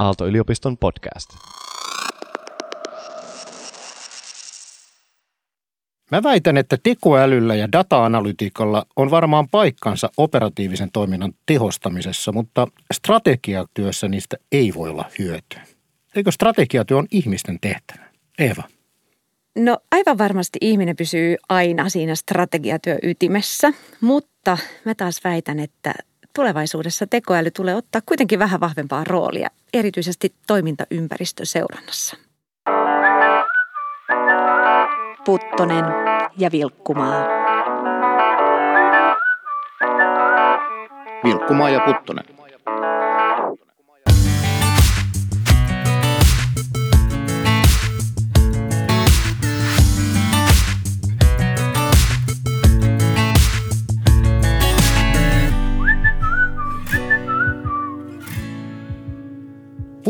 Aalto-yliopiston podcast. Mä väitän, että tekoälyllä ja data-analytiikalla on varmaan paikkansa operatiivisen toiminnan tehostamisessa, mutta strategiatyössä niistä ei voi olla hyötyä. Eikö strategiatyö on ihmisten tehtävä? Eeva. No aivan varmasti ihminen pysyy aina siinä strategiatyö ytimessä, mutta mä taas väitän, että tulevaisuudessa tekoäly tulee ottaa kuitenkin vähän vahvempaa roolia, erityisesti toimintaympäristöseurannassa. Puttonen ja Vilkkumaa. Vilkkumaa ja Puttonen.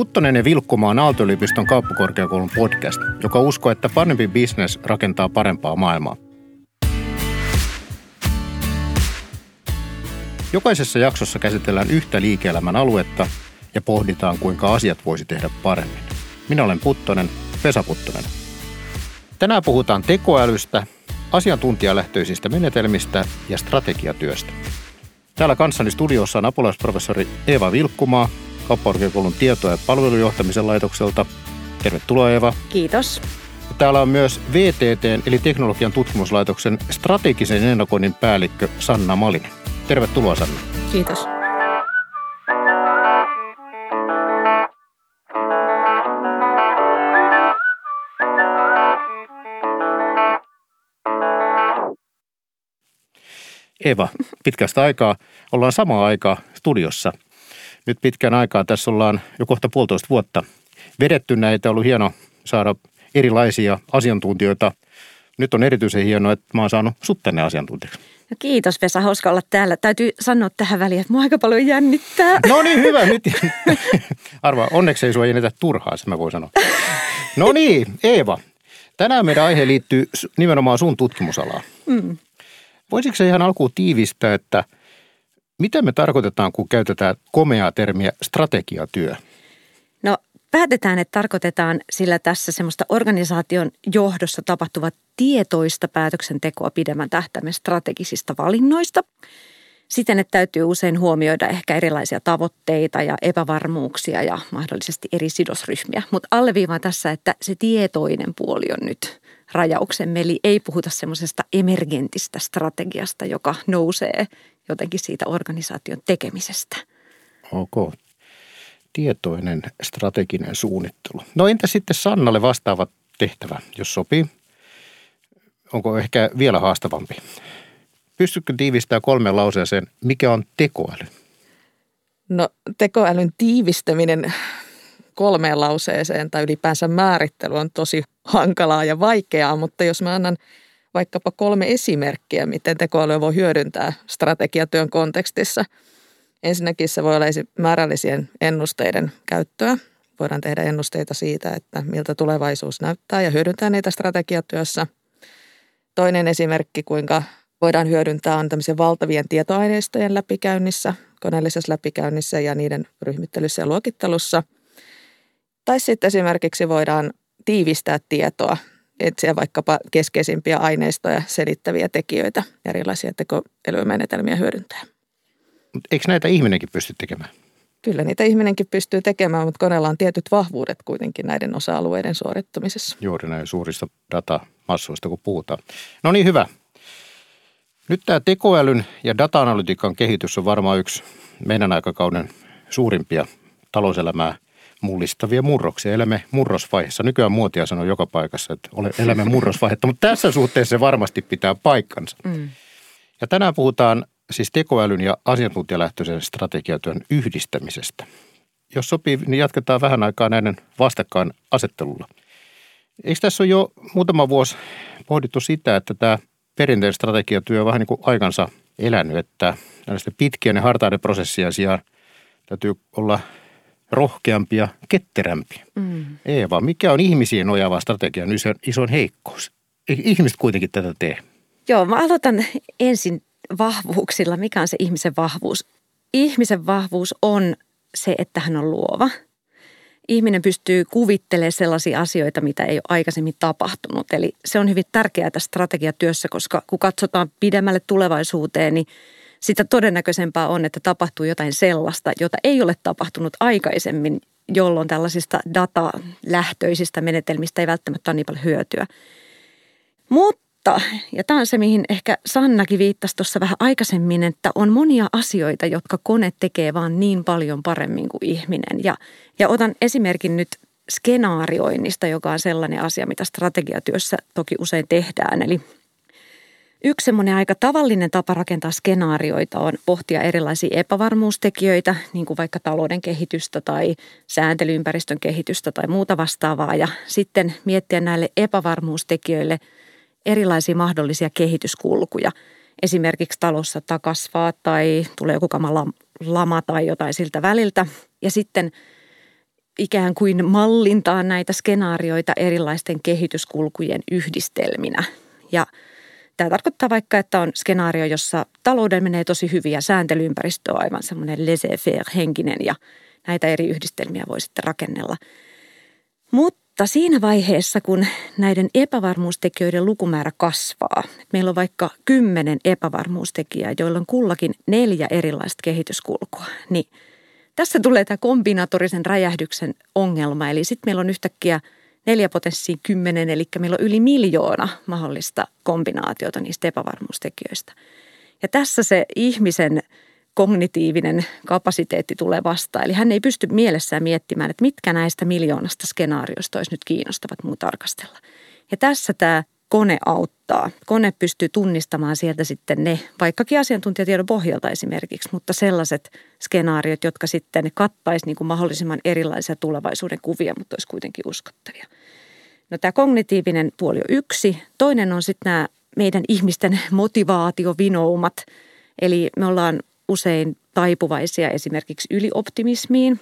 Puttonen ja Vilkkumaa on Aalto-yliopiston kauppakorkeakoulun podcast, joka uskoo, että parempi bisnes rakentaa parempaa maailmaa. Jokaisessa jaksossa käsitellään yhtä liike-elämän aluetta ja pohditaan, kuinka asiat voisi tehdä paremmin. Minä olen Puttonen, Vesa Puttonen. Tänään puhutaan tekoälystä, asiantuntijalähtöisistä menetelmistä ja strategiatyöstä. Täällä kanssani studiossa on apulaisprofessori Eeva Vilkkumaa kauppakorkeakoulun tieto- ja palvelujohtamisen laitokselta. Tervetuloa Eva. Kiitos. Täällä on myös VTT eli Teknologian tutkimuslaitoksen strategisen ennakoinnin päällikkö Sanna Malinen. Tervetuloa Sanna. Kiitos. Eva, pitkästä aikaa ollaan samaa aikaa studiossa – nyt pitkän aikaa. Tässä ollaan jo kohta puolitoista vuotta vedetty näitä. On ollut hieno saada erilaisia asiantuntijoita. Nyt on erityisen hienoa, että mä oon saanut sut tänne asiantuntijaksi. No kiitos Vesa, hauska olla täällä. Täytyy sanoa tähän väliin, että mua aika paljon jännittää. No niin, hyvä. Nyt. Arva, onneksi ei sua jännitä turhaa, se mä voin sanoa. No niin, Eeva. Tänään meidän aihe liittyy nimenomaan sun tutkimusalaan. Mm. Voisitko ihan alkuun tiivistää, että – mitä me tarkoitetaan, kun käytetään komeaa termiä strategiatyö? No päätetään, että tarkoitetaan sillä tässä semmoista organisaation johdossa tapahtuvat tietoista päätöksentekoa pidemmän tähtäimen strategisista valinnoista. Siten, että täytyy usein huomioida ehkä erilaisia tavoitteita ja epävarmuuksia ja mahdollisesti eri sidosryhmiä. Mutta alleviivaan tässä, että se tietoinen puoli on nyt rajauksen. Eli ei puhuta semmoisesta emergentistä strategiasta, joka nousee jotenkin siitä organisaation tekemisestä. Ok. Tietoinen strateginen suunnittelu. No entä sitten Sannalle vastaava tehtävä, jos sopii? Onko ehkä vielä haastavampi? Pystytkö tiivistämään kolme lauseeseen, mikä on tekoäly? No tekoälyn tiivistäminen kolmeen lauseeseen tai ylipäänsä määrittely on tosi hankalaa ja vaikeaa, mutta jos mä annan vaikkapa kolme esimerkkiä, miten tekoälyä voi hyödyntää strategiatyön kontekstissa. Ensinnäkin se voi olla määrällisen ennusteiden käyttöä. Voidaan tehdä ennusteita siitä, että miltä tulevaisuus näyttää ja hyödyntää niitä strategiatyössä. Toinen esimerkki, kuinka voidaan hyödyntää, on tämmöisen valtavien tietoaineistojen läpikäynnissä, koneellisessa läpikäynnissä ja niiden ryhmittelyssä ja luokittelussa. Tai sitten esimerkiksi voidaan tiivistää tietoa etsiä vaikkapa keskeisimpiä aineistoja selittäviä tekijöitä erilaisia tekoälymenetelmiä hyödyntää. Eikö näitä ihminenkin pysty tekemään? Kyllä niitä ihminenkin pystyy tekemään, mutta koneella on tietyt vahvuudet kuitenkin näiden osa-alueiden suorittamisessa. Juuri näin suurista datamassuista, kun puhutaan. No niin, hyvä. Nyt tämä tekoälyn ja data-analytiikan kehitys on varmaan yksi meidän aikakauden suurimpia talouselämää – mullistavia murroksia. Elämme murrosvaiheessa. Nykyään muotia sanoo joka paikassa, että elämme murrosvaihetta, mutta tässä suhteessa se varmasti pitää paikkansa. Mm. Ja tänään puhutaan siis tekoälyn ja asiantuntijalähtöisen strategiatyön yhdistämisestä. Jos sopii, niin jatketaan vähän aikaa näiden vastakkain asettelulla. Eikö tässä ole jo muutama vuosi pohdittu sitä, että tämä perinteinen strategiatyö on vähän niin kuin aikansa elänyt, että näistä pitkien ja hartaiden prosessien sijaan täytyy olla rohkeampi ja ketterämpi. Mm. Eeva, mikä on ihmisiin nojaava strategian iso, isoin heikkous? Ihmiset kuitenkin tätä tee. Joo, mä aloitan ensin vahvuuksilla. Mikä on se ihmisen vahvuus? Ihmisen vahvuus on se, että hän on luova. ihminen pystyy kuvittelemaan sellaisia asioita, mitä ei ole aikaisemmin tapahtunut. Eli se on hyvin tärkeää tässä strategiatyössä, koska kun katsotaan pidemmälle tulevaisuuteen, niin sitä todennäköisempää on, että tapahtuu jotain sellaista, jota ei ole tapahtunut aikaisemmin, jolloin tällaisista datalähtöisistä menetelmistä ei välttämättä ole niin paljon hyötyä. Mutta ja tämä on se, mihin ehkä Sannakin viittasi tuossa vähän aikaisemmin, että on monia asioita, jotka kone tekee vaan niin paljon paremmin kuin ihminen. Ja, ja otan esimerkin nyt skenaarioinnista, joka on sellainen asia, mitä strategiatyössä toki usein tehdään. Eli yksi semmoinen aika tavallinen tapa rakentaa skenaarioita on pohtia erilaisia epävarmuustekijöitä, niin kuin vaikka talouden kehitystä tai sääntelyympäristön kehitystä tai muuta vastaavaa. Ja sitten miettiä näille epävarmuustekijöille – erilaisia mahdollisia kehityskulkuja. Esimerkiksi talossa takasvaa tai tulee joku kamala lama tai jotain siltä väliltä. Ja sitten ikään kuin mallintaa näitä skenaarioita erilaisten kehityskulkujen yhdistelminä. Ja tämä tarkoittaa vaikka, että on skenaario, jossa talouden menee tosi hyvin ja sääntelyympäristö on aivan semmoinen laissez-faire henkinen ja näitä eri yhdistelmiä voi sitten rakennella. Mutta mutta siinä vaiheessa, kun näiden epävarmuustekijöiden lukumäärä kasvaa, meillä on vaikka kymmenen epävarmuustekijää, joilla on kullakin neljä erilaista kehityskulkua, niin tässä tulee tämä kombinatorisen räjähdyksen ongelma. Eli sitten meillä on yhtäkkiä neljä potenssiin kymmenen, eli meillä on yli miljoona mahdollista kombinaatiota niistä epävarmuustekijöistä. Ja tässä se ihmisen kognitiivinen kapasiteetti tulee vastaan. Eli hän ei pysty mielessään miettimään, että mitkä näistä miljoonasta skenaarioista olisi nyt kiinnostavat muu tarkastella. Ja tässä tämä kone auttaa. Kone pystyy tunnistamaan sieltä sitten ne, vaikkakin asiantuntijatiedon pohjalta esimerkiksi, mutta sellaiset skenaariot, jotka sitten kattaisi niin kuin mahdollisimman erilaisia tulevaisuuden kuvia, mutta olisi kuitenkin uskottavia. No tämä kognitiivinen puoli on yksi. Toinen on sitten nämä meidän ihmisten motivaationinoumat. Eli me ollaan usein taipuvaisia esimerkiksi ylioptimismiin.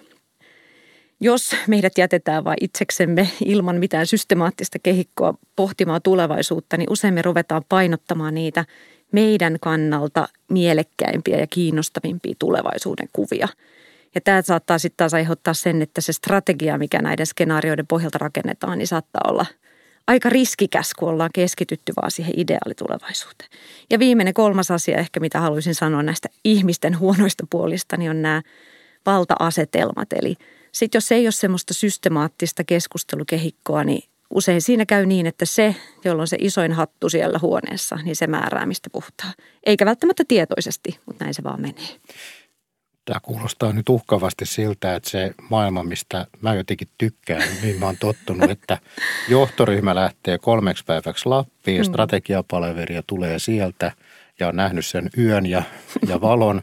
Jos meidät jätetään vain itseksemme ilman mitään systemaattista kehikkoa pohtimaan tulevaisuutta, niin usein me ruvetaan painottamaan niitä meidän kannalta mielekkäimpiä ja kiinnostavimpia tulevaisuuden kuvia. Ja tämä saattaa sitten taas aiheuttaa sen, että se strategia, mikä näiden skenaarioiden pohjalta rakennetaan, niin saattaa olla – aika riskikäs, kun ollaan keskitytty vaan siihen ideaalitulevaisuuteen. Ja viimeinen kolmas asia ehkä, mitä haluaisin sanoa näistä ihmisten huonoista puolista, niin on nämä valta-asetelmat. Eli sitten jos ei ole semmoista systemaattista keskustelukehikkoa, niin usein siinä käy niin, että se, jolla on se isoin hattu siellä huoneessa, niin se määrää, mistä puhutaan. Eikä välttämättä tietoisesti, mutta näin se vaan menee. Tämä kuulostaa nyt uhkavasti siltä, että se maailma, mistä mä jotenkin tykkään, niin mä oon tottunut, että johtoryhmä lähtee kolmeksi päiväksi Lappiin, mm. strategiapaleveria tulee sieltä ja on nähnyt sen yön ja, ja valon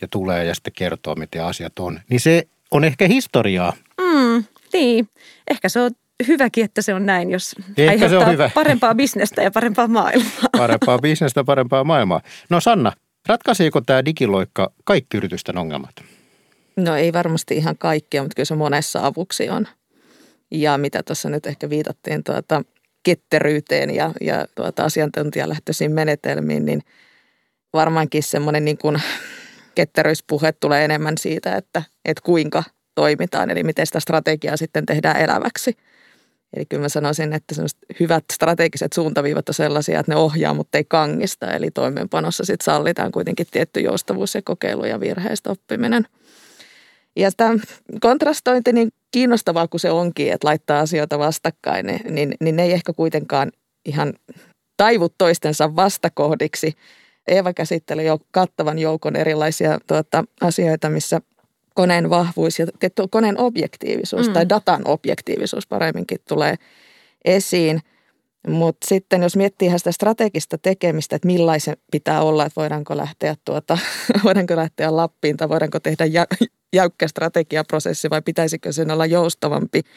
ja tulee ja sitten kertoo, miten asiat on. Niin se on ehkä historiaa. Mm, niin, ehkä se on hyväkin, että se on näin, jos Ehkä se on hyvä. parempaa bisnestä ja parempaa maailmaa. Parempaa bisnestä, parempaa maailmaa. No Sanna, Ratkaiseeko tämä digiloikka kaikki yritysten ongelmat? No ei varmasti ihan kaikkia, mutta kyllä se monessa avuksi on. Ja mitä tuossa nyt ehkä viitattiin tuota ketteryyteen ja, ja tuota asiantuntijalähtöisiin menetelmiin, niin varmaankin semmoinen niin kuin ketteryyspuhe tulee enemmän siitä, että, että kuinka toimitaan, eli miten sitä strategiaa sitten tehdään eläväksi – Eli kyllä mä sanoisin, että hyvät strategiset suuntaviivat on sellaisia, että ne ohjaa, mutta ei kangista. Eli toimeenpanossa sitten sallitaan kuitenkin tietty joustavuus ja kokeilu ja virheistä oppiminen. Ja tämä kontrastointi, niin kiinnostavaa kuin se onkin, että laittaa asioita vastakkain, niin, niin, niin ne ei ehkä kuitenkaan ihan taivu toistensa vastakohdiksi. Eeva käsitteli jo kattavan joukon erilaisia tuota, asioita, missä koneen vahvuus ja koneen objektiivisuus mm. tai datan objektiivisuus paremminkin tulee esiin. Mutta sitten jos miettii sitä strategista tekemistä, että millaisen pitää olla, että voidaanko lähteä, tuota, voidaanko lähteä Lappiin tai voidaanko tehdä jä, jäykkä strategiaprosessi vai pitäisikö sen olla joustavampi –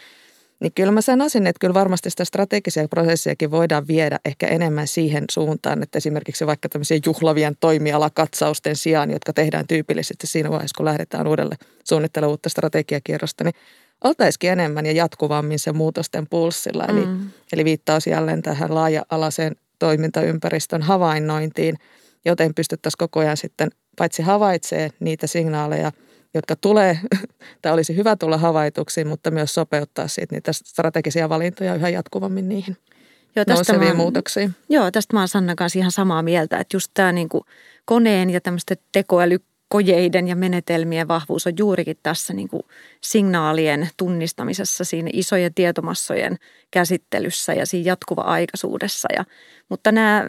niin kyllä mä sanoisin, että kyllä varmasti sitä strategisia prosessiakin voidaan viedä ehkä enemmän siihen suuntaan, että esimerkiksi vaikka tämmöisiä juhlavien toimialakatsausten sijaan, jotka tehdään tyypillisesti siinä vaiheessa, kun lähdetään uudelle suunnittelemaan uutta strategiakierrosta, niin oltaisikin enemmän ja jatkuvammin se muutosten pulssilla. Eli, mm. eli viittaus jälleen tähän laaja-alaiseen toimintaympäristön havainnointiin, joten pystyttäisiin koko ajan sitten paitsi havaitsee niitä signaaleja jotka tulee, tai olisi hyvä tulla havaituksi, mutta myös sopeuttaa siitä niitä strategisia valintoja yhä jatkuvammin niihin joo, tästä nouseviin mä, muutoksiin. Joo, tästä mä oon Sanna kanssa ihan samaa mieltä, että just tämä niin koneen ja tämmöisten tekoälykojeiden ja menetelmien vahvuus on juurikin tässä niin kuin signaalien tunnistamisessa, siinä isojen tietomassojen käsittelyssä ja siinä jatkuva-aikaisuudessa. Ja, mutta nämä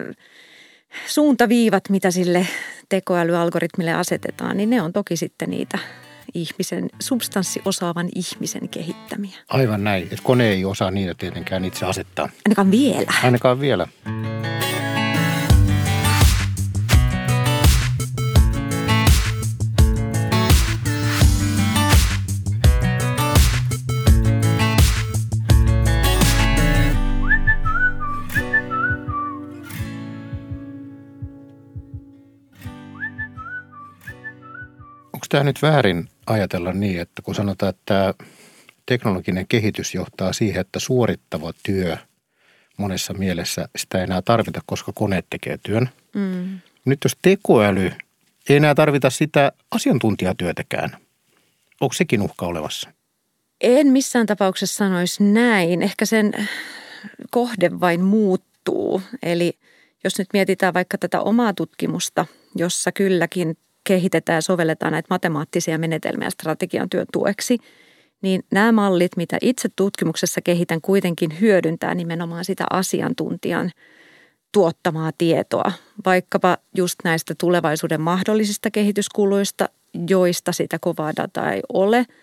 suuntaviivat, mitä sille tekoälyalgoritmille asetetaan, niin ne on toki sitten niitä ihmisen, substanssiosaavan ihmisen kehittämiä. Aivan näin. Että kone ei osaa niitä tietenkään itse asettaa. Ainakaan vielä. Ainakaan vielä. Tämä nyt väärin ajatella niin, että kun sanotaan, että teknologinen kehitys johtaa siihen, että suorittava työ monessa mielessä sitä ei enää tarvita, koska koneet tekee työn. Mm. Nyt jos tekoäly ei enää tarvita sitä asiantuntijatyötäkään, onko sekin uhka olevassa? En missään tapauksessa sanoisi näin. Ehkä sen kohde vain muuttuu. Eli jos nyt mietitään vaikka tätä omaa tutkimusta, jossa kylläkin kehitetään ja sovelletaan näitä matemaattisia menetelmiä strategian työn tueksi, niin nämä mallit, mitä itse tutkimuksessa kehitän, kuitenkin hyödyntää nimenomaan sitä asiantuntijan tuottamaa tietoa, vaikkapa just näistä tulevaisuuden mahdollisista kehityskuluista, joista sitä kovaa dataa ei ole –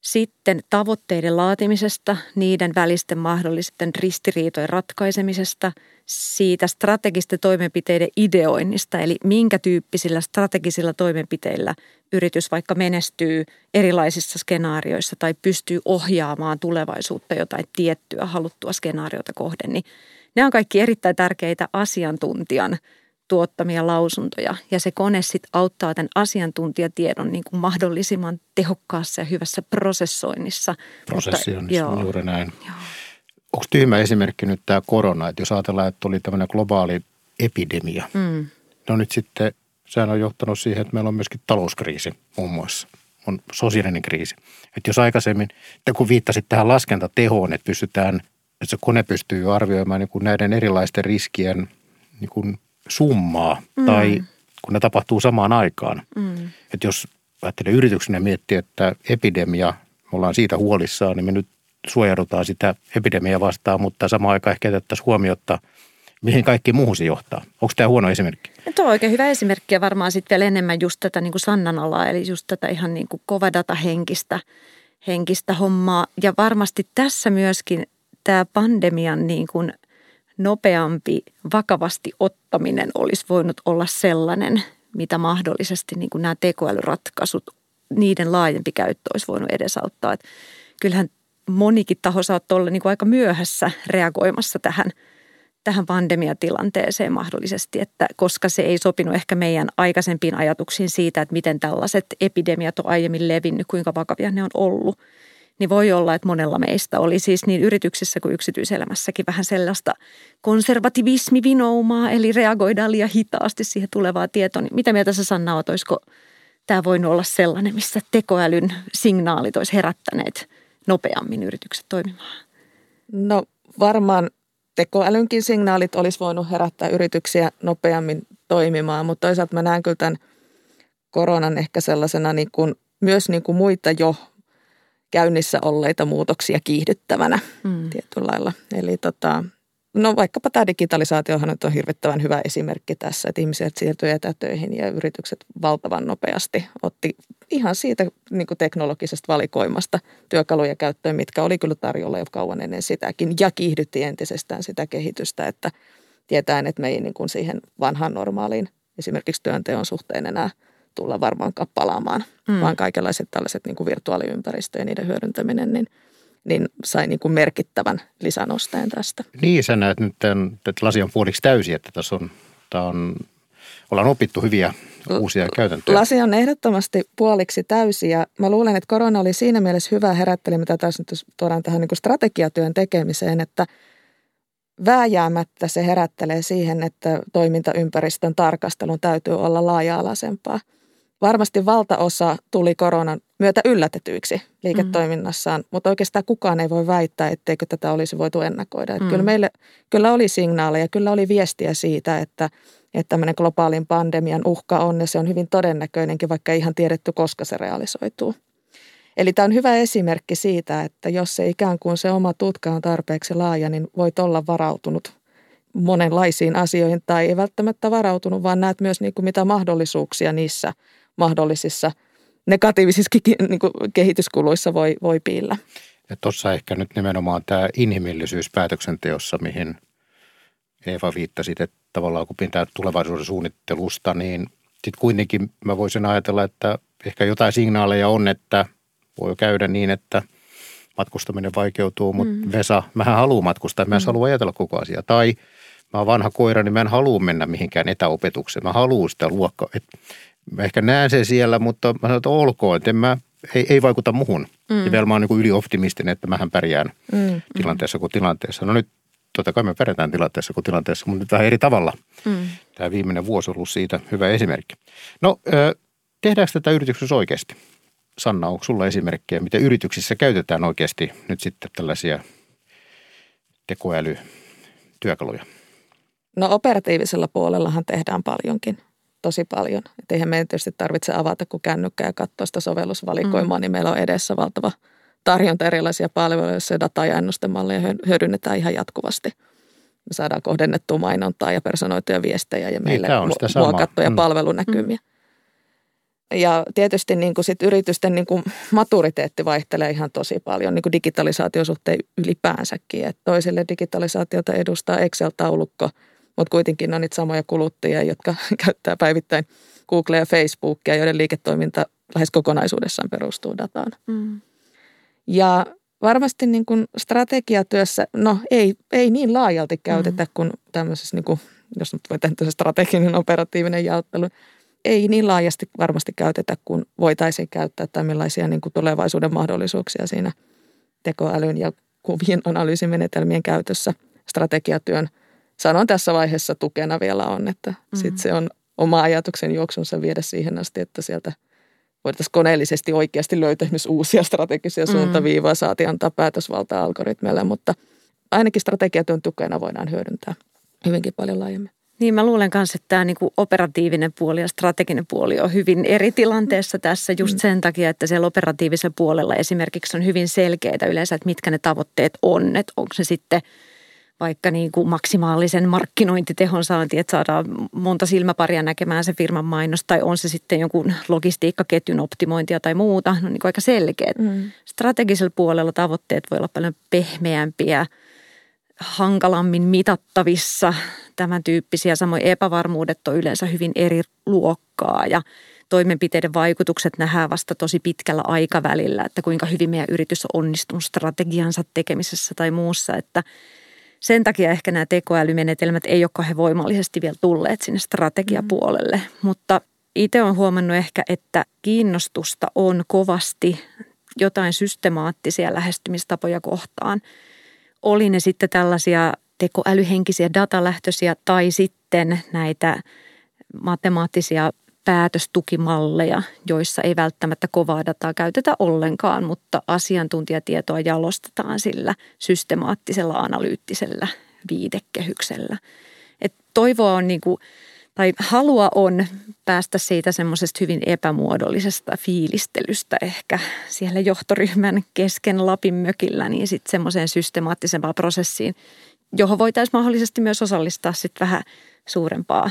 sitten tavoitteiden laatimisesta, niiden välisten mahdollisten ristiriitojen ratkaisemisesta, siitä strategisten toimenpiteiden ideoinnista, eli minkä tyyppisillä strategisilla toimenpiteillä yritys vaikka menestyy erilaisissa skenaarioissa tai pystyy ohjaamaan tulevaisuutta jotain tiettyä haluttua skenaariota kohden, niin ne on kaikki erittäin tärkeitä asiantuntijan – tuottamia lausuntoja ja se kone sitten auttaa tämän asiantuntijatiedon niin kuin mahdollisimman tehokkaassa ja hyvässä prosessoinnissa. Prosessioinnissa on juuri näin. Joo. Onko tyhmä esimerkki nyt tämä korona, että jos ajatellaan, että oli tämmöinen globaali epidemia, mm. no nyt sitten sehän on johtanut siihen, että meillä on myöskin talouskriisi muun muassa on sosiaalinen kriisi. Että jos aikaisemmin, että kun viittasit tähän laskentatehoon, että pystytään, että se kone pystyy arvioimaan niin kuin näiden erilaisten riskien niin kuin summaa mm. tai kun ne tapahtuu samaan aikaan. Mm. Että jos ajattelee yrityksenä miettiä, että epidemia, me ollaan siitä huolissaan, niin me nyt suojaudutaan sitä epidemiaa vastaan, mutta samaan aikaan ehkä jätettäisiin huomiota, mihin kaikki muuhun se johtaa. Onko tämä huono esimerkki? Tuo on oikein hyvä esimerkki ja varmaan sitten vielä enemmän just tätä niin kuin Sannan alaa, eli just tätä ihan niin kuin kovadata henkistä, henkistä hommaa. Ja varmasti tässä myöskin tämä pandemian niin kuin – nopeampi vakavasti ottaminen olisi voinut olla sellainen, mitä mahdollisesti niin kuin nämä tekoälyratkaisut, niiden laajempi käyttö olisi voinut edesauttaa. Että kyllähän monikin taho saattaa olla niin kuin aika myöhässä reagoimassa tähän, tähän pandemiatilanteeseen mahdollisesti, että koska se ei sopinut ehkä meidän aikaisempiin ajatuksiin siitä, että miten tällaiset epidemiat on aiemmin levinnyt, kuinka vakavia ne on ollut – niin voi olla, että monella meistä oli siis niin yrityksissä kuin yksityiselämässäkin vähän sellaista konservativismivinoumaa, eli reagoidaan liian hitaasti siihen tulevaan tietoon. Niin mitä mieltä sä Sanna oot, olisiko tämä voinut olla sellainen, missä tekoälyn signaalit olisi herättäneet nopeammin yritykset toimimaan? No varmaan tekoälynkin signaalit olisi voinut herättää yrityksiä nopeammin toimimaan, mutta toisaalta mä näen kyllä tämän koronan ehkä sellaisena niin kuin, myös niin kuin muita jo käynnissä olleita muutoksia kiihdyttävänä mm. tietyllä lailla. Eli tota, no vaikkapa tämä digitalisaatiohan nyt on hirvittävän hyvä esimerkki tässä, että ihmiset siirtyivät etätöihin ja yritykset valtavan nopeasti otti ihan siitä niin kuin teknologisesta valikoimasta työkaluja käyttöön, mitkä oli kyllä tarjolla jo kauan ennen sitäkin ja kiihdytti entisestään sitä kehitystä, että tietäen, että me ei niin kuin siihen vanhaan normaaliin esimerkiksi työnteon suhteen enää – tulla varmaan palaamaan, mm. vaan kaikenlaiset tällaiset niin kuin virtuaaliympäristöjä ja niiden hyödyntäminen, niin, niin sai niin kuin merkittävän lisänosteen tästä. Niin, sä näet nyt, tämän, että lasi on puoliksi täysi, että tässä on, tämä on, ollaan opittu hyviä uusia käytäntöjä. Lasi on ehdottomasti puoliksi täysi ja mä luulen, että korona oli siinä mielessä hyvä herättely, mitä tässä nyt tuodaan tähän niin kuin strategiatyön tekemiseen, että vääjäämättä se herättelee siihen, että toimintaympäristön tarkastelun täytyy olla laaja-alaisempaa – Varmasti valtaosa tuli koronan myötä yllätetyiksi liiketoiminnassaan, mm. mutta oikeastaan kukaan ei voi väittää, etteikö tätä olisi voitu ennakoida. Mm. Kyllä meille kyllä oli signaaleja, kyllä oli viestiä siitä, että, että tämmöinen globaalin pandemian uhka on ja se on hyvin todennäköinenkin, vaikka ei ihan tiedetty, koska se realisoituu. Eli tämä on hyvä esimerkki siitä, että jos se ikään kuin se oma tutka on tarpeeksi laaja, niin voit olla varautunut monenlaisiin asioihin tai ei välttämättä varautunut, vaan näet myös niin kuin mitä mahdollisuuksia niissä mahdollisissa negatiivisissa niin kuin kehityskuluissa voi, voi piillä. Ja tuossa ehkä nyt nimenomaan tämä inhimillisyys päätöksenteossa, mihin Eeva viittasi, että tavallaan kun pitää tulevaisuuden suunnittelusta, niin sitten kuitenkin mä voisin ajatella, että ehkä jotain signaaleja on, että voi käydä niin, että matkustaminen vaikeutuu, mutta mm. Vesa, mä haluan matkustaa, mä en mm. halua ajatella koko asia. Tai mä oon vanha koira, niin mä en halua mennä mihinkään etäopetukseen. Mä haluan sitä luokkaa. Et mä ehkä näen sen siellä, mutta mä sanon, että olkoon, että mä, ei, ei vaikuta muhun. Mm. Ja vielä mä oon niin ylioptimistinen, että mähän pärjään mm. tilanteessa kuin tilanteessa. No nyt totta kai me pärjätään tilanteessa kuin tilanteessa, mutta nyt vähän eri tavalla. Mm. Tämä viimeinen vuosi on ollut siitä hyvä esimerkki. No, tehdäänkö tätä yrityksessä oikeasti? Sanna, onko sulla esimerkkejä, miten yrityksissä käytetään oikeasti nyt sitten tällaisia tekoälytyökaluja? No operatiivisella puolellahan tehdään paljonkin, tosi paljon. Et eihän meidän tietysti tarvitse avata kuin kännykkä ja katsoa sitä sovellusvalikoimaa, mm. niin meillä on edessä valtava tarjonta erilaisia palveluja, joissa data- ja ennustemalleja hyödynnetään ihan jatkuvasti. Me saadaan kohdennettua mainontaa ja personoituja viestejä ja meille niin, muokattuja mm. palvelunäkymiä. Mm. Ja tietysti niin kuin sit yritysten niin kuin maturiteetti vaihtelee ihan tosi paljon niin kuin digitalisaation suhteen ylipäänsäkin. Et toisille digitalisaatiota edustaa Excel-taulukko, mutta kuitenkin on niitä samoja kuluttajia, jotka käyttää päivittäin Googlea ja Facebookia, joiden liiketoiminta lähes kokonaisuudessaan perustuu dataan. Mm. Ja varmasti niin kuin strategiatyössä, no ei, ei niin laajalti käytetä mm. kuin tämmöisessä, niin kuin, jos nyt voi tehdä strateginen operatiivinen jaottelu – ei niin laajasti varmasti käytetä kuin voitaisiin käyttää tai millaisia niin kuin tulevaisuuden mahdollisuuksia siinä tekoälyn ja kuvien analyysimenetelmien käytössä strategiatyön sanon tässä vaiheessa tukena vielä on, että mm-hmm. sitten se on oma ajatuksen juoksunsa viedä siihen asti, että sieltä voitaisiin koneellisesti oikeasti löytää myös uusia strategisia mm-hmm. suuntaviivoja, saati antaa päätösvaltaa algoritmeille, mutta ainakin strategiatyön tukena voidaan hyödyntää hyvinkin paljon laajemmin. Niin mä luulen kanssa, että tämä niinku operatiivinen puoli ja strateginen puoli on hyvin eri tilanteessa tässä just sen takia, että siellä operatiivisen puolella esimerkiksi on hyvin selkeitä yleensä, että mitkä ne tavoitteet on. Että onko se sitten vaikka niin kuin maksimaalisen markkinointitehon saanti, että saadaan monta silmäparia näkemään se firman mainos, tai on se sitten jonkun logistiikkaketjun optimointia tai muuta, no niin kuin aika selkeät. Mm. Strategisella puolella tavoitteet voi olla paljon pehmeämpiä, hankalammin mitattavissa, tämän tyyppisiä. Samoin epävarmuudet on yleensä hyvin eri luokkaa ja toimenpiteiden vaikutukset nähdään vasta tosi pitkällä aikavälillä, että kuinka hyvin meidän yritys on onnistunut strategiansa tekemisessä tai muussa, että sen takia ehkä nämä tekoälymenetelmät ei ole kauhean voimallisesti vielä tulleet sinne strategiapuolelle, mm. mutta itse olen huomannut ehkä, että kiinnostusta on kovasti jotain systemaattisia lähestymistapoja kohtaan. Oli ne sitten tällaisia tekoälyhenkisiä datalähtöisiä tai sitten näitä matemaattisia päätöstukimalleja, joissa ei välttämättä kovaa dataa käytetä ollenkaan, mutta asiantuntijatietoa jalostetaan sillä systemaattisella analyyttisellä viitekehyksellä. Et toivoa on niin kuin, tai halua on päästä siitä semmoisesta hyvin epämuodollisesta fiilistelystä ehkä siellä johtoryhmän kesken Lapin mökillä, niin sitten semmoiseen systemaattisempaan prosessiin, johon voitaisiin mahdollisesti myös osallistaa sitten vähän suurempaa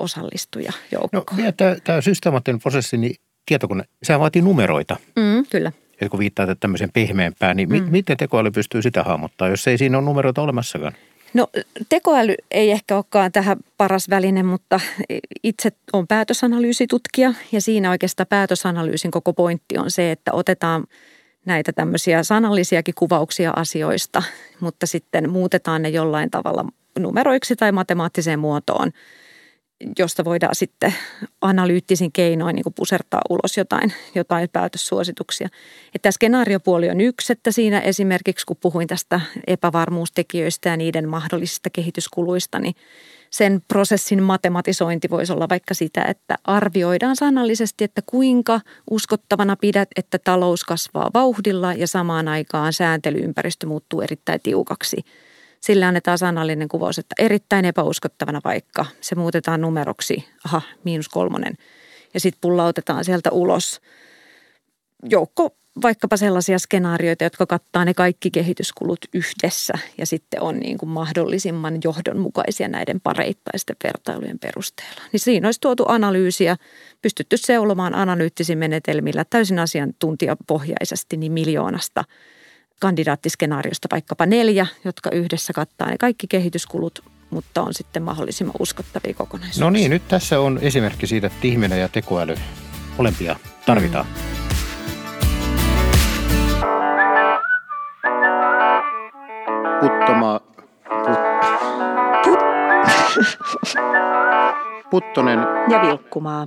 osallistuja joukkoa. No, tämä, tämä systemaattinen prosessi, niin tietokone, sehän vaatii numeroita. Mm, kyllä. Ja kun viittaat tämmöiseen pehmeämpään, niin mm. miten tekoäly pystyy sitä hahmottaa, jos ei siinä ole numeroita olemassakaan? No tekoäly ei ehkä olekaan tähän paras väline, mutta itse on päätösanalyysitutkija ja siinä oikeastaan päätösanalyysin koko pointti on se, että otetaan – näitä tämmöisiä sanallisiakin kuvauksia asioista, mutta sitten muutetaan ne jollain tavalla numeroiksi tai matemaattiseen muotoon josta voidaan sitten analyyttisin keinoin niin pusertaa ulos jotain, jotain päätössuosituksia. Että tämä skenaariopuoli on yksi, että siinä esimerkiksi kun puhuin tästä epävarmuustekijöistä ja niiden mahdollisista kehityskuluista, niin sen prosessin matematisointi voisi olla vaikka sitä, että arvioidaan sanallisesti, että kuinka uskottavana pidät, että talous kasvaa vauhdilla ja samaan aikaan sääntelyympäristö muuttuu erittäin tiukaksi – sillä annetaan sanallinen kuvaus, että erittäin epäuskottavana paikka. Se muutetaan numeroksi, aha, miinus kolmonen. Ja sitten pullautetaan sieltä ulos joukko vaikkapa sellaisia skenaarioita, jotka kattaa ne kaikki kehityskulut yhdessä ja sitten on niin kuin mahdollisimman johdonmukaisia näiden pareittaisten vertailujen perusteella. Niin siinä olisi tuotu analyysiä, pystytty seulomaan analyyttisin menetelmillä täysin asiantuntijapohjaisesti niin miljoonasta – kandidaattiskenaariosta vaikkapa neljä, jotka yhdessä kattaa ne kaikki kehityskulut, mutta on sitten mahdollisimman uskottavia kokonaisuuksia. No niin, nyt tässä on esimerkki siitä, että ihminen ja tekoäly, molempia tarvitaan. Mm. Puttoma, put, put, Puttonen ja Vilkkumaa.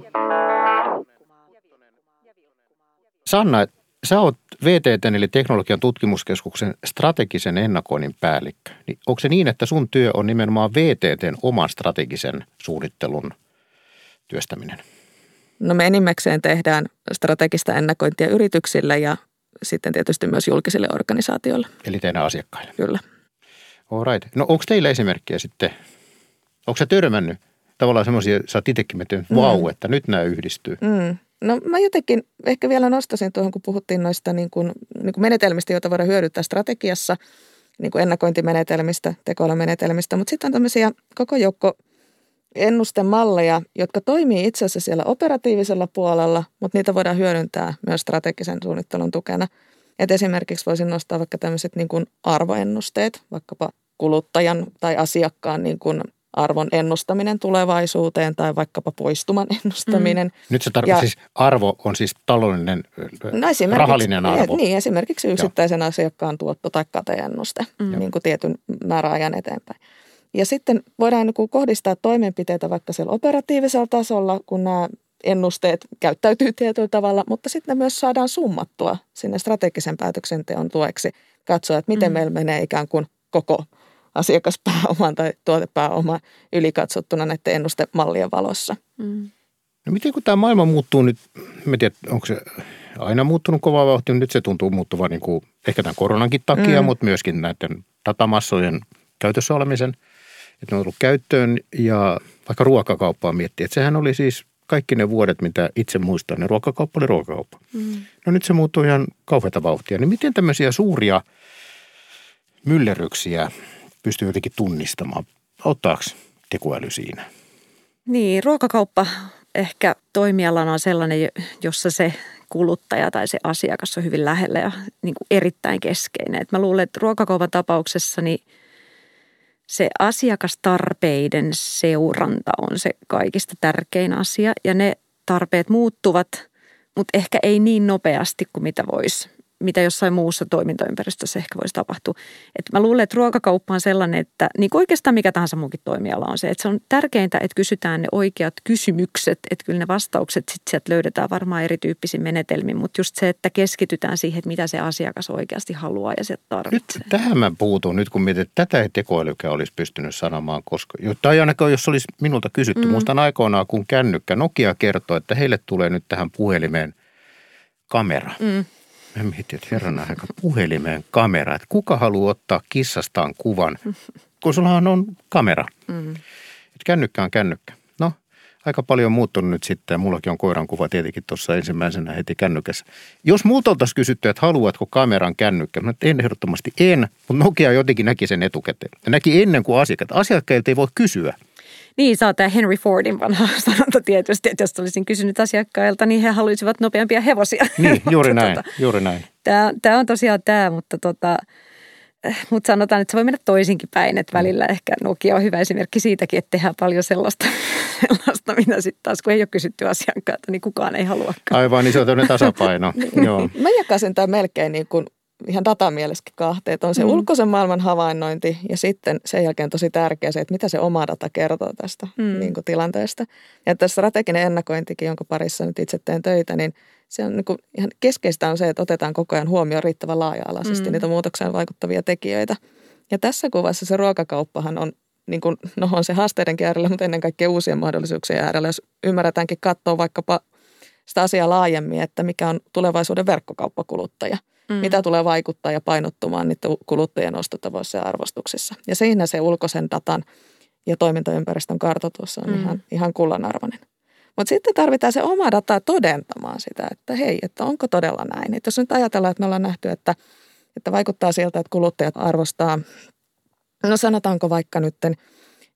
Sanna, sä oot VTT eli Teknologian tutkimuskeskuksen strategisen ennakoinnin päällikkö. Niin onko se niin, että sun työ on nimenomaan VTTn oman strategisen suunnittelun työstäminen? No me enimmäkseen tehdään strategista ennakointia yrityksille ja sitten tietysti myös julkisille organisaatioille. Eli teidän asiakkaille? Kyllä. All right. No onko teillä esimerkkiä sitten, onko se törmännyt tavallaan semmoisia, sä oot itsekin miettinyt, mm. vau, että nyt nämä yhdistyy. Mm. No mä jotenkin ehkä vielä nostasin tuohon, kun puhuttiin noista niin kuin, niin kuin menetelmistä, joita voidaan hyödyntää strategiassa, niin kuin ennakointimenetelmistä, tekoälymenetelmistä, mutta sitten on tämmöisiä koko joukko ennustemalleja, jotka toimii itse asiassa siellä operatiivisella puolella, mutta niitä voidaan hyödyntää myös strategisen suunnittelun tukena. Et esimerkiksi voisin nostaa vaikka tämmöiset niin kuin arvoennusteet, vaikkapa kuluttajan tai asiakkaan niin kuin arvon ennustaminen tulevaisuuteen tai vaikkapa poistuman ennustaminen. Mm. Nyt se tarkoittaa siis arvo on siis taloudellinen, no rahallinen arvo. Niin, esimerkiksi yksittäisen Joo. asiakkaan tuotto tai kateennuste mm. niin kuin tietyn määräajan eteenpäin. Ja sitten voidaan niin kohdistaa toimenpiteitä vaikka siellä operatiivisella tasolla, kun nämä ennusteet käyttäytyy tietyllä tavalla, mutta sitten ne myös saadaan summattua sinne strategisen päätöksenteon tueksi. Katsoa, että miten mm. meillä menee ikään kuin koko asiakaspääoman tai tuotepääoman ylikatsottuna näiden ennustemallien valossa. Mm. No miten kun tämä maailma muuttuu nyt, en tiedä onko se aina muuttunut kovaa vauhtia, nyt se tuntuu muuttuvan niin kuin ehkä tämän koronankin takia, mm. mutta myöskin näiden datamassojen käytössä olemisen, että ne on tullut käyttöön ja vaikka ruokakauppaa miettii, että sehän oli siis kaikki ne vuodet, mitä itse muistan, niin ruokakauppa oli ruokakauppa. Mm. No nyt se muuttuu ihan kauheata vauhtia. Niin miten tämmöisiä suuria myllerryksiä pystyy jotenkin tunnistamaan. Auttaako tekoäly siinä? Niin, ruokakauppa ehkä toimialana on sellainen, jossa se kuluttaja tai se asiakas on hyvin lähellä ja niin kuin erittäin keskeinen. Et mä luulen, että ruokakaupan tapauksessa niin se asiakastarpeiden seuranta on se kaikista tärkein asia ja ne tarpeet muuttuvat, mutta ehkä ei niin nopeasti kuin mitä voisi mitä jossain muussa toimintaympäristössä ehkä voisi tapahtua. Et mä luulen, että ruokakauppa on sellainen, että niin kuin oikeastaan mikä tahansa muukin toimiala on se, että se on tärkeintä, että kysytään ne oikeat kysymykset, että kyllä ne vastaukset sitten sieltä löydetään varmaan erityyppisin menetelmin, mutta just se, että keskitytään siihen, että mitä se asiakas oikeasti haluaa ja se tarvitsee. Nyt tähän mä puutun nyt, kun mietin, että tätä ei tekoälykään olisi pystynyt sanomaan, koska, tai ainakaan jos olisi minulta kysytty, mm. muistan aikoinaan, kun kännykkä Nokia kertoi, että heille tulee nyt tähän puhelimeen kamera. Mm. Mä mietin, että herran aika puhelimeen kamera, että kuka haluaa ottaa kissastaan kuvan, kun sullahan on kamera. Mm. Että kännykkä on kännykkä. No, aika paljon on muuttunut nyt sitten. Mullakin on koiran kuva tietenkin tuossa ensimmäisenä heti kännykässä. Jos multa oltaisiin kysytty, että haluatko kameran kännykkä, mä en ehdottomasti en, mutta Nokia jotenkin näki sen etukäteen. Ja näki ennen kuin asiakkaat. Asiakkailta ei voi kysyä. Niin, saa tämä Henry Fordin vanha sanonta tietysti, että jos olisin kysynyt asiakkailta, niin he haluaisivat nopeampia hevosia. Niin, juuri näin, tota, juuri näin. Tämä, tämä on tosiaan tämä, mutta tota, mutta sanotaan, että se voi mennä toisinkin päin, että välillä ehkä Nokia on hyvä esimerkki siitäkin, että tehdään paljon sellaista, sellaista mitä sitten taas kun ei ole kysytty asiakkaalta, niin kukaan ei halua. Aivan, niin se on tämmöinen tasapaino. Joo. Mä jakasin tämän melkein niin kuin ihan datamielessäkin kahteen. Että on se mm. ulkoisen maailman havainnointi ja sitten sen jälkeen tosi tärkeä se, että mitä se oma data kertoo tästä mm. niin kuin tilanteesta. Ja tässä strateginen ennakointikin, jonka parissa nyt itse teen töitä, niin se on niin kuin ihan keskeistä on se, että otetaan koko ajan huomioon riittävän laaja-alaisesti mm. niitä muutokseen vaikuttavia tekijöitä. Ja tässä kuvassa se ruokakauppahan on niin kuin, no on se haasteiden äärellä, mutta ennen kaikkea uusien mahdollisuuksien äärellä. Jos ymmärretäänkin katsoa vaikkapa sitä asiaa laajemmin, että mikä on tulevaisuuden verkkokauppakuluttaja. Mm. Mitä tulee vaikuttaa ja painottumaan niiden kuluttajien ostotavoissa ja arvostuksissa. Ja siinä se ulkoisen datan ja toimintaympäristön kartoitus on mm. ihan, ihan kullanarvoinen. Mutta sitten tarvitaan se oma data todentamaan sitä, että hei, että onko todella näin. Että jos nyt ajatellaan, että me ollaan nähty, että, että vaikuttaa siltä, että kuluttajat arvostaa, no sanotaanko vaikka nytten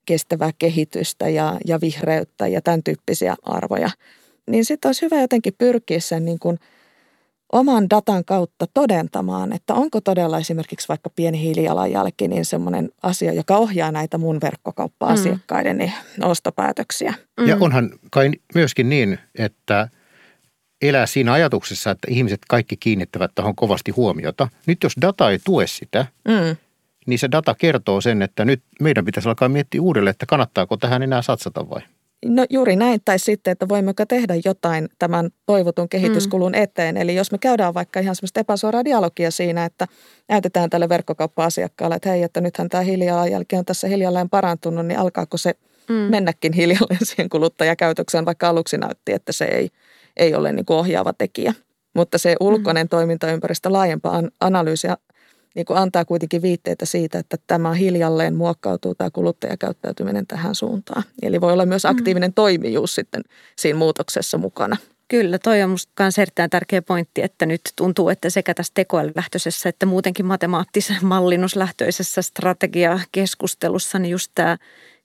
kestävää kehitystä ja, ja vihreyttä ja tämän tyyppisiä arvoja – niin sitten olisi hyvä jotenkin pyrkiä sen niin kuin oman datan kautta todentamaan, että onko todella esimerkiksi vaikka pieni hiilijalanjälki niin semmoinen asia, joka ohjaa näitä mun verkkokauppa-asiakkaiden mm. ostopäätöksiä. Ja mm. onhan kai myöskin niin, että elää siinä ajatuksessa, että ihmiset kaikki kiinnittävät tuohon kovasti huomiota. Nyt jos data ei tue sitä, mm. niin se data kertoo sen, että nyt meidän pitäisi alkaa miettiä uudelleen, että kannattaako tähän enää satsata vai? No juuri näin, tai sitten, että voimmeko tehdä jotain tämän toivotun kehityskulun mm. eteen. Eli jos me käydään vaikka ihan semmoista epäsuoraa dialogia siinä, että näytetään tälle verkkokauppa-asiakkaalle, että hei, että nythän tämä hiilijalanjälki on tässä hiljalleen parantunut, niin alkaako se mm. mennäkin hiljalleen siihen kuluttajakäytökseen, vaikka aluksi näytti, että se ei, ei ole niin kuin ohjaava tekijä. Mutta se ulkoinen mm. toimintaympäristö laajempaa analyysiä niin kuin antaa kuitenkin viitteitä siitä, että tämä hiljalleen muokkautuu tämä kuluttajakäyttäytyminen tähän suuntaan. Eli voi olla myös mm. aktiivinen mm. toimijuus sitten siinä muutoksessa mukana. Kyllä, toi on minusta myös erittäin tärkeä pointti, että nyt tuntuu, että sekä tässä tekoälylähtöisessä että muutenkin matemaattisen mallinnuslähtöisessä strategiakeskustelussa, niin just tämä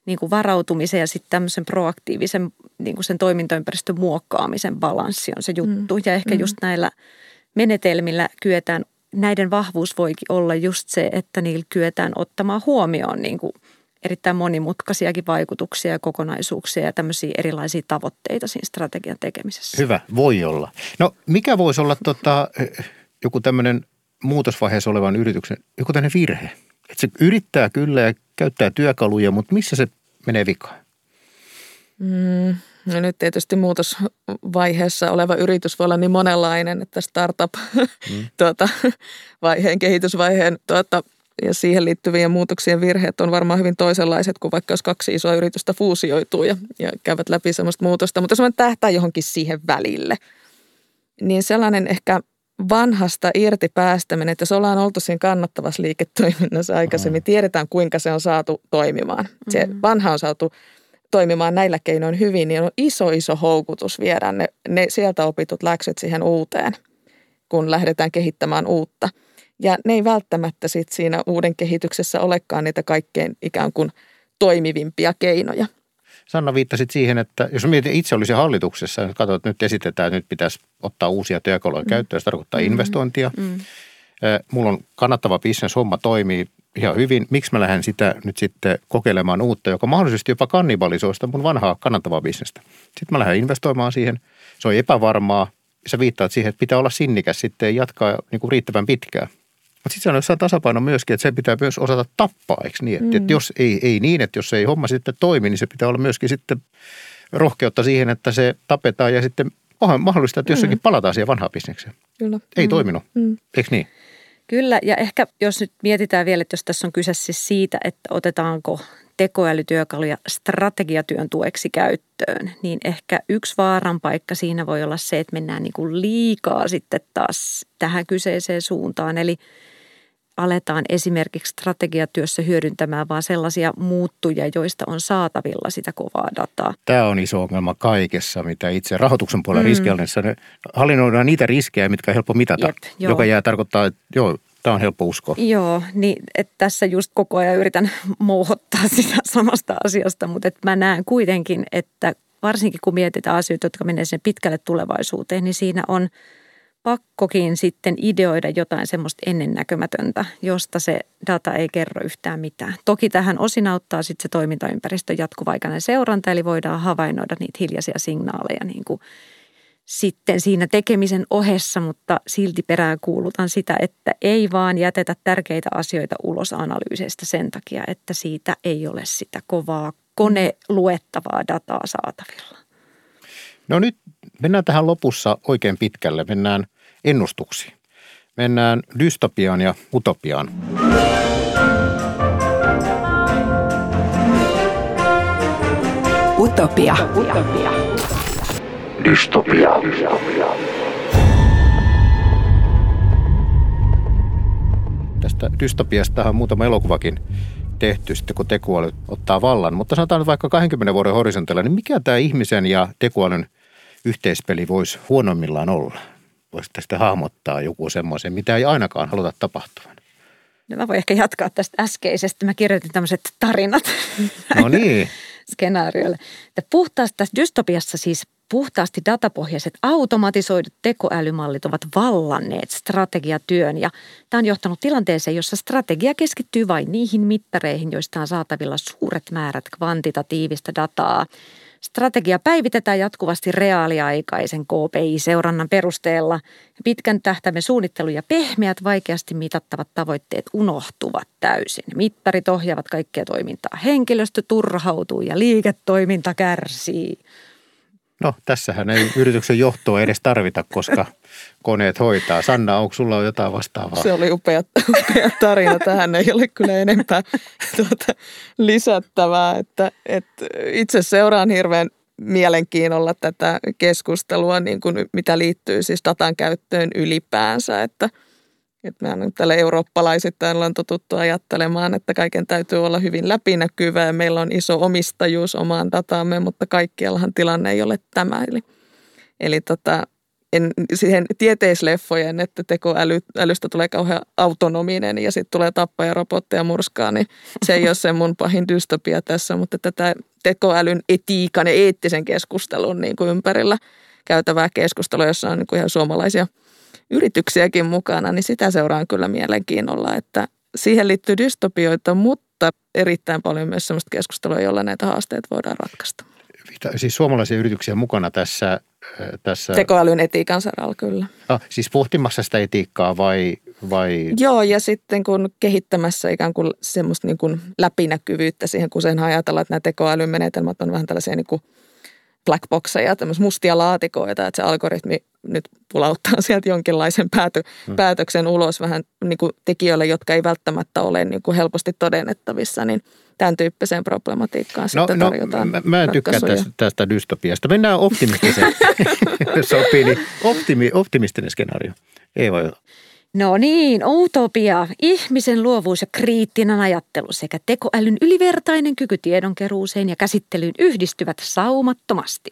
niin kuin varautumisen ja sitten tämmöisen proaktiivisen niin kuin sen toimintaympäristön muokkaamisen balanssi on se juttu. Mm. Ja ehkä mm. just näillä menetelmillä kyetään näiden vahvuus voikin olla just se, että niillä kyetään ottamaan huomioon niin kuin erittäin monimutkaisiakin vaikutuksia ja kokonaisuuksia ja tämmöisiä erilaisia tavoitteita siinä strategian tekemisessä. Hyvä, voi olla. No mikä voisi olla tota, joku tämmöinen muutosvaiheessa olevan yrityksen, joku tämmöinen virhe? Että se yrittää kyllä ja käyttää työkaluja, mutta missä se menee vikaan? Mm, No nyt tietysti muutosvaiheessa oleva yritys voi olla niin monenlainen, että startup mm. tuota, vaiheen, kehitysvaiheen tuota, ja siihen liittyvien muutoksien virheet on varmaan hyvin toisenlaiset kuin vaikka jos kaksi isoa yritystä fuusioituu ja, ja käyvät läpi sellaista muutosta. Mutta jos mä tähtää johonkin siihen välille, niin sellainen ehkä vanhasta irti päästäminen, että jos ollaan oltu siinä kannattavassa liiketoiminnassa aikaisemmin, mm. tiedetään kuinka se on saatu toimimaan. Se mm. vanha on saatu toimimaan näillä keinoin hyvin, niin on iso iso houkutus viedä ne, ne sieltä opitut läksyt siihen uuteen, kun lähdetään kehittämään uutta. Ja ne ei välttämättä sit siinä uuden kehityksessä olekaan niitä kaikkein ikään kuin toimivimpia keinoja. Sanna viittasit siihen, että jos mietin itse olisi hallituksessa, että katsotaan, että nyt esitetään, että nyt pitäisi ottaa uusia työkaluja mm. käyttöön, se tarkoittaa mm. investointia. Mm. Mulla on kannattava bisnes, homma toimii, ihan hyvin. Miksi mä lähden sitä nyt sitten kokeilemaan uutta, joka mahdollisesti jopa kannibalisoi sitä mun vanhaa kannattavaa bisnestä. Sitten mä lähden investoimaan siihen. Se on epävarmaa. Sä viittaat siihen, että pitää olla sinnikäs sitten ja jatkaa niin kuin riittävän pitkään. Mutta sitten se on jossain tasapaino myöskin, että se pitää myös osata tappaa, eikö niin? Mm. Että jos ei, ei niin, että jos ei homma sitten toimi, niin se pitää olla myöskin sitten rohkeutta siihen, että se tapetaan ja sitten mahdollista, että jossakin mm. palataan siihen vanhaan bisnekseen. Kyllä. Ei mm. toiminut, mm. eikö niin? Kyllä, ja ehkä jos nyt mietitään vielä, että jos tässä on kyse siis siitä, että otetaanko tekoälytyökaluja strategiatyön tueksi käyttöön, niin ehkä yksi vaaran paikka siinä voi olla se, että mennään niin kuin liikaa sitten taas tähän kyseiseen suuntaan. Eli aletaan esimerkiksi strategiatyössä hyödyntämään vaan sellaisia muuttuja, joista on saatavilla sitä kovaa dataa. Tämä on iso ongelma kaikessa, mitä itse rahoituksen puolella mm. riskiallinnassa hallinnoidaan niitä riskejä, mitkä on helppo mitata, Jep, joka jää tarkoittaa, että joo, Tämä on helppo uskoa. Joo, niin että tässä just koko ajan yritän mouhottaa sitä samasta asiasta, mutta että mä näen kuitenkin, että varsinkin kun mietitään asioita, jotka menee sen pitkälle tulevaisuuteen, niin siinä on – pakkokin sitten ideoida jotain semmoista ennennäkömätöntä, josta se data ei kerro yhtään mitään. Toki tähän osin auttaa sitten se toimintaympäristön jatkuvaikainen seuranta, eli voidaan havainnoida niitä hiljaisia signaaleja niin kuin sitten siinä tekemisen ohessa, mutta silti perään kuulutan sitä, että ei vaan jätetä tärkeitä asioita ulos analyyseistä sen takia, että siitä ei ole sitä kovaa koneluettavaa dataa saatavilla. No nyt mennään tähän lopussa oikein pitkälle. Mennään ennustuksiin. Mennään dystopiaan ja utopiaan. Utopia. Utopia. Dystopia. Tästä dystopiasta on muutama elokuvakin tehty sitten, kun tekoäly ottaa vallan. Mutta sanotaan nyt vaikka 20 vuoden horisontilla, niin mikä tämä ihmisen ja tekoälyn yhteispeli voisi huonommillaan olla? Voisitte sitten hahmottaa joku semmoisen, mitä ei ainakaan haluta tapahtuvan. No mä voin ehkä jatkaa tästä äskeisestä. Mä kirjoitin tämmöiset tarinat. No niin. skenaarioille. Että puhtaasti tässä dystopiassa siis puhtaasti datapohjaiset automatisoidut tekoälymallit ovat vallanneet strategiatyön ja tämä on johtanut tilanteeseen, jossa strategia keskittyy vain niihin mittareihin, joista on saatavilla suuret määrät kvantitatiivista dataa. Strategia päivitetään jatkuvasti reaaliaikaisen KPI-seurannan perusteella. Pitkän tähtäimen suunnittelu ja pehmeät, vaikeasti mitattavat tavoitteet unohtuvat täysin. Mittarit ohjaavat kaikkea toimintaa. Henkilöstö turhautuu ja liiketoiminta kärsii. No tässähän ei yrityksen johtoa edes tarvita, koska koneet hoitaa. Sanna, onko sulla jotain vastaavaa? Se oli upea, upea tarina. Tähän ei ole kyllä enempää tuota, lisättävää. Että, että itse seuraan hirveän mielenkiinnolla tätä keskustelua, niin kuin mitä liittyy siis datan käyttöön ylipäänsä. Että – että mehän tällä eurooppalaisittain ollaan totuttu ajattelemaan, että kaiken täytyy olla hyvin läpinäkyvää meillä on iso omistajuus omaan dataamme, mutta kaikkiallahan tilanne ei ole tämä. Eli, eli tota, en, siihen tieteisleffojen, että tekoälystä tulee kauhean autonominen ja sitten tulee tappaja robotteja murskaa, niin se ei ole se mun pahin dystopia tässä, mutta tätä tekoälyn etiikan ja eettisen keskustelun niin kuin ympärillä käytävää keskustelua, jossa on niin kuin ihan suomalaisia – yrityksiäkin mukana, niin sitä seuraan kyllä mielenkiinnolla, että siihen liittyy dystopioita, mutta erittäin paljon myös sellaista keskustelua, jolla näitä haasteita voidaan ratkaista. Siis suomalaisia yrityksiä mukana tässä? Tässä... Tekoälyn etiikan saralla kyllä. Ah, siis pohtimassa sitä etiikkaa vai, vai? Joo, ja sitten kun kehittämässä ikään kuin semmoista niin kuin läpinäkyvyyttä siihen, kun sen ajatellaan, että nämä tekoälyn menetelmät on vähän tällaisia niin kuin blackboxeja, tämmöisiä mustia laatikoita, että se algoritmi nyt pulauttaa sieltä jonkinlaisen päätö, hmm. päätöksen ulos vähän niin kuin tekijöille, jotka ei välttämättä ole niin kuin helposti todennettavissa, niin tämän tyyppiseen problematiikkaan no, sitten no, tarjotaan Mä, mä en tykkää tästä, tästä dystopiasta. Mennään optimistiseen, sopii, niin optimi, optimistinen skenaario. Ei voi No niin, utopia, ihmisen luovuus ja kriittinen ajattelu sekä tekoälyn ylivertainen kyky tiedonkeruuseen ja käsittelyyn yhdistyvät saumattomasti.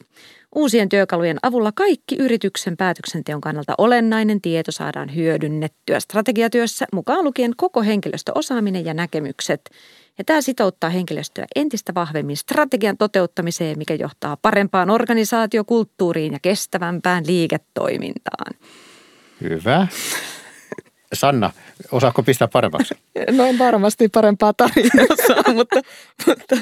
Uusien työkalujen avulla kaikki yrityksen päätöksenteon kannalta olennainen tieto saadaan hyödynnettyä strategiatyössä, mukaan lukien koko henkilöstöosaaminen ja näkemykset. Ja tämä sitouttaa henkilöstöä entistä vahvemmin strategian toteuttamiseen, mikä johtaa parempaan organisaatiokulttuuriin ja kestävämpään liiketoimintaan. Hyvä. Sanna, osaako pistää paremmaksi? No en varmasti parempaa tarinaa mutta, mutta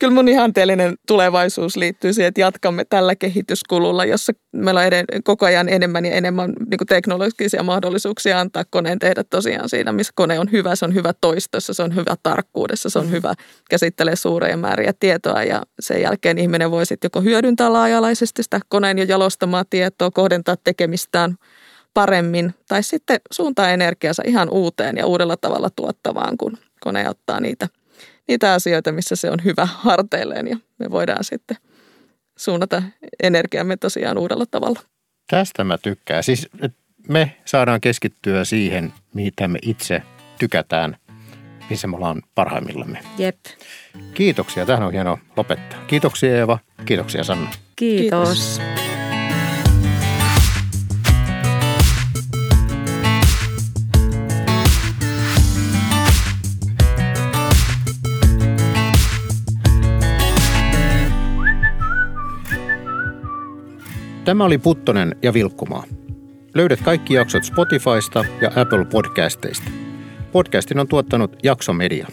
kyllä mun ihanteellinen tulevaisuus liittyy siihen, että jatkamme tällä kehityskululla, jossa meillä on eden, koko ajan enemmän ja enemmän niin teknologisia mahdollisuuksia antaa koneen tehdä tosiaan siinä, missä kone on hyvä. Se on hyvä toistossa, se on hyvä tarkkuudessa, se on hyvä käsittelee suuria määriä tietoa ja sen jälkeen ihminen voi sitten joko hyödyntää laaja-alaisesti sitä koneen jo jalostamaa tietoa, kohdentaa tekemistään – paremmin tai sitten suuntaa energiansa ihan uuteen ja uudella tavalla tuottavaan, kun kone ottaa niitä, niitä asioita, missä se on hyvä harteilleen ja me voidaan sitten suunnata energiamme tosiaan uudella tavalla. Tästä mä tykkään. Siis me saadaan keskittyä siihen, mitä me itse tykätään, missä me ollaan parhaimmillamme. Jep. Kiitoksia. Tähän on hienoa lopettaa. Kiitoksia Eeva. Kiitoksia Sanna. Kiitos. Kiitos. Tämä oli Puttonen ja Vilkkumaa. Löydät kaikki jaksot Spotifysta ja Apple Podcasteista. Podcastin on tuottanut Jakso Media.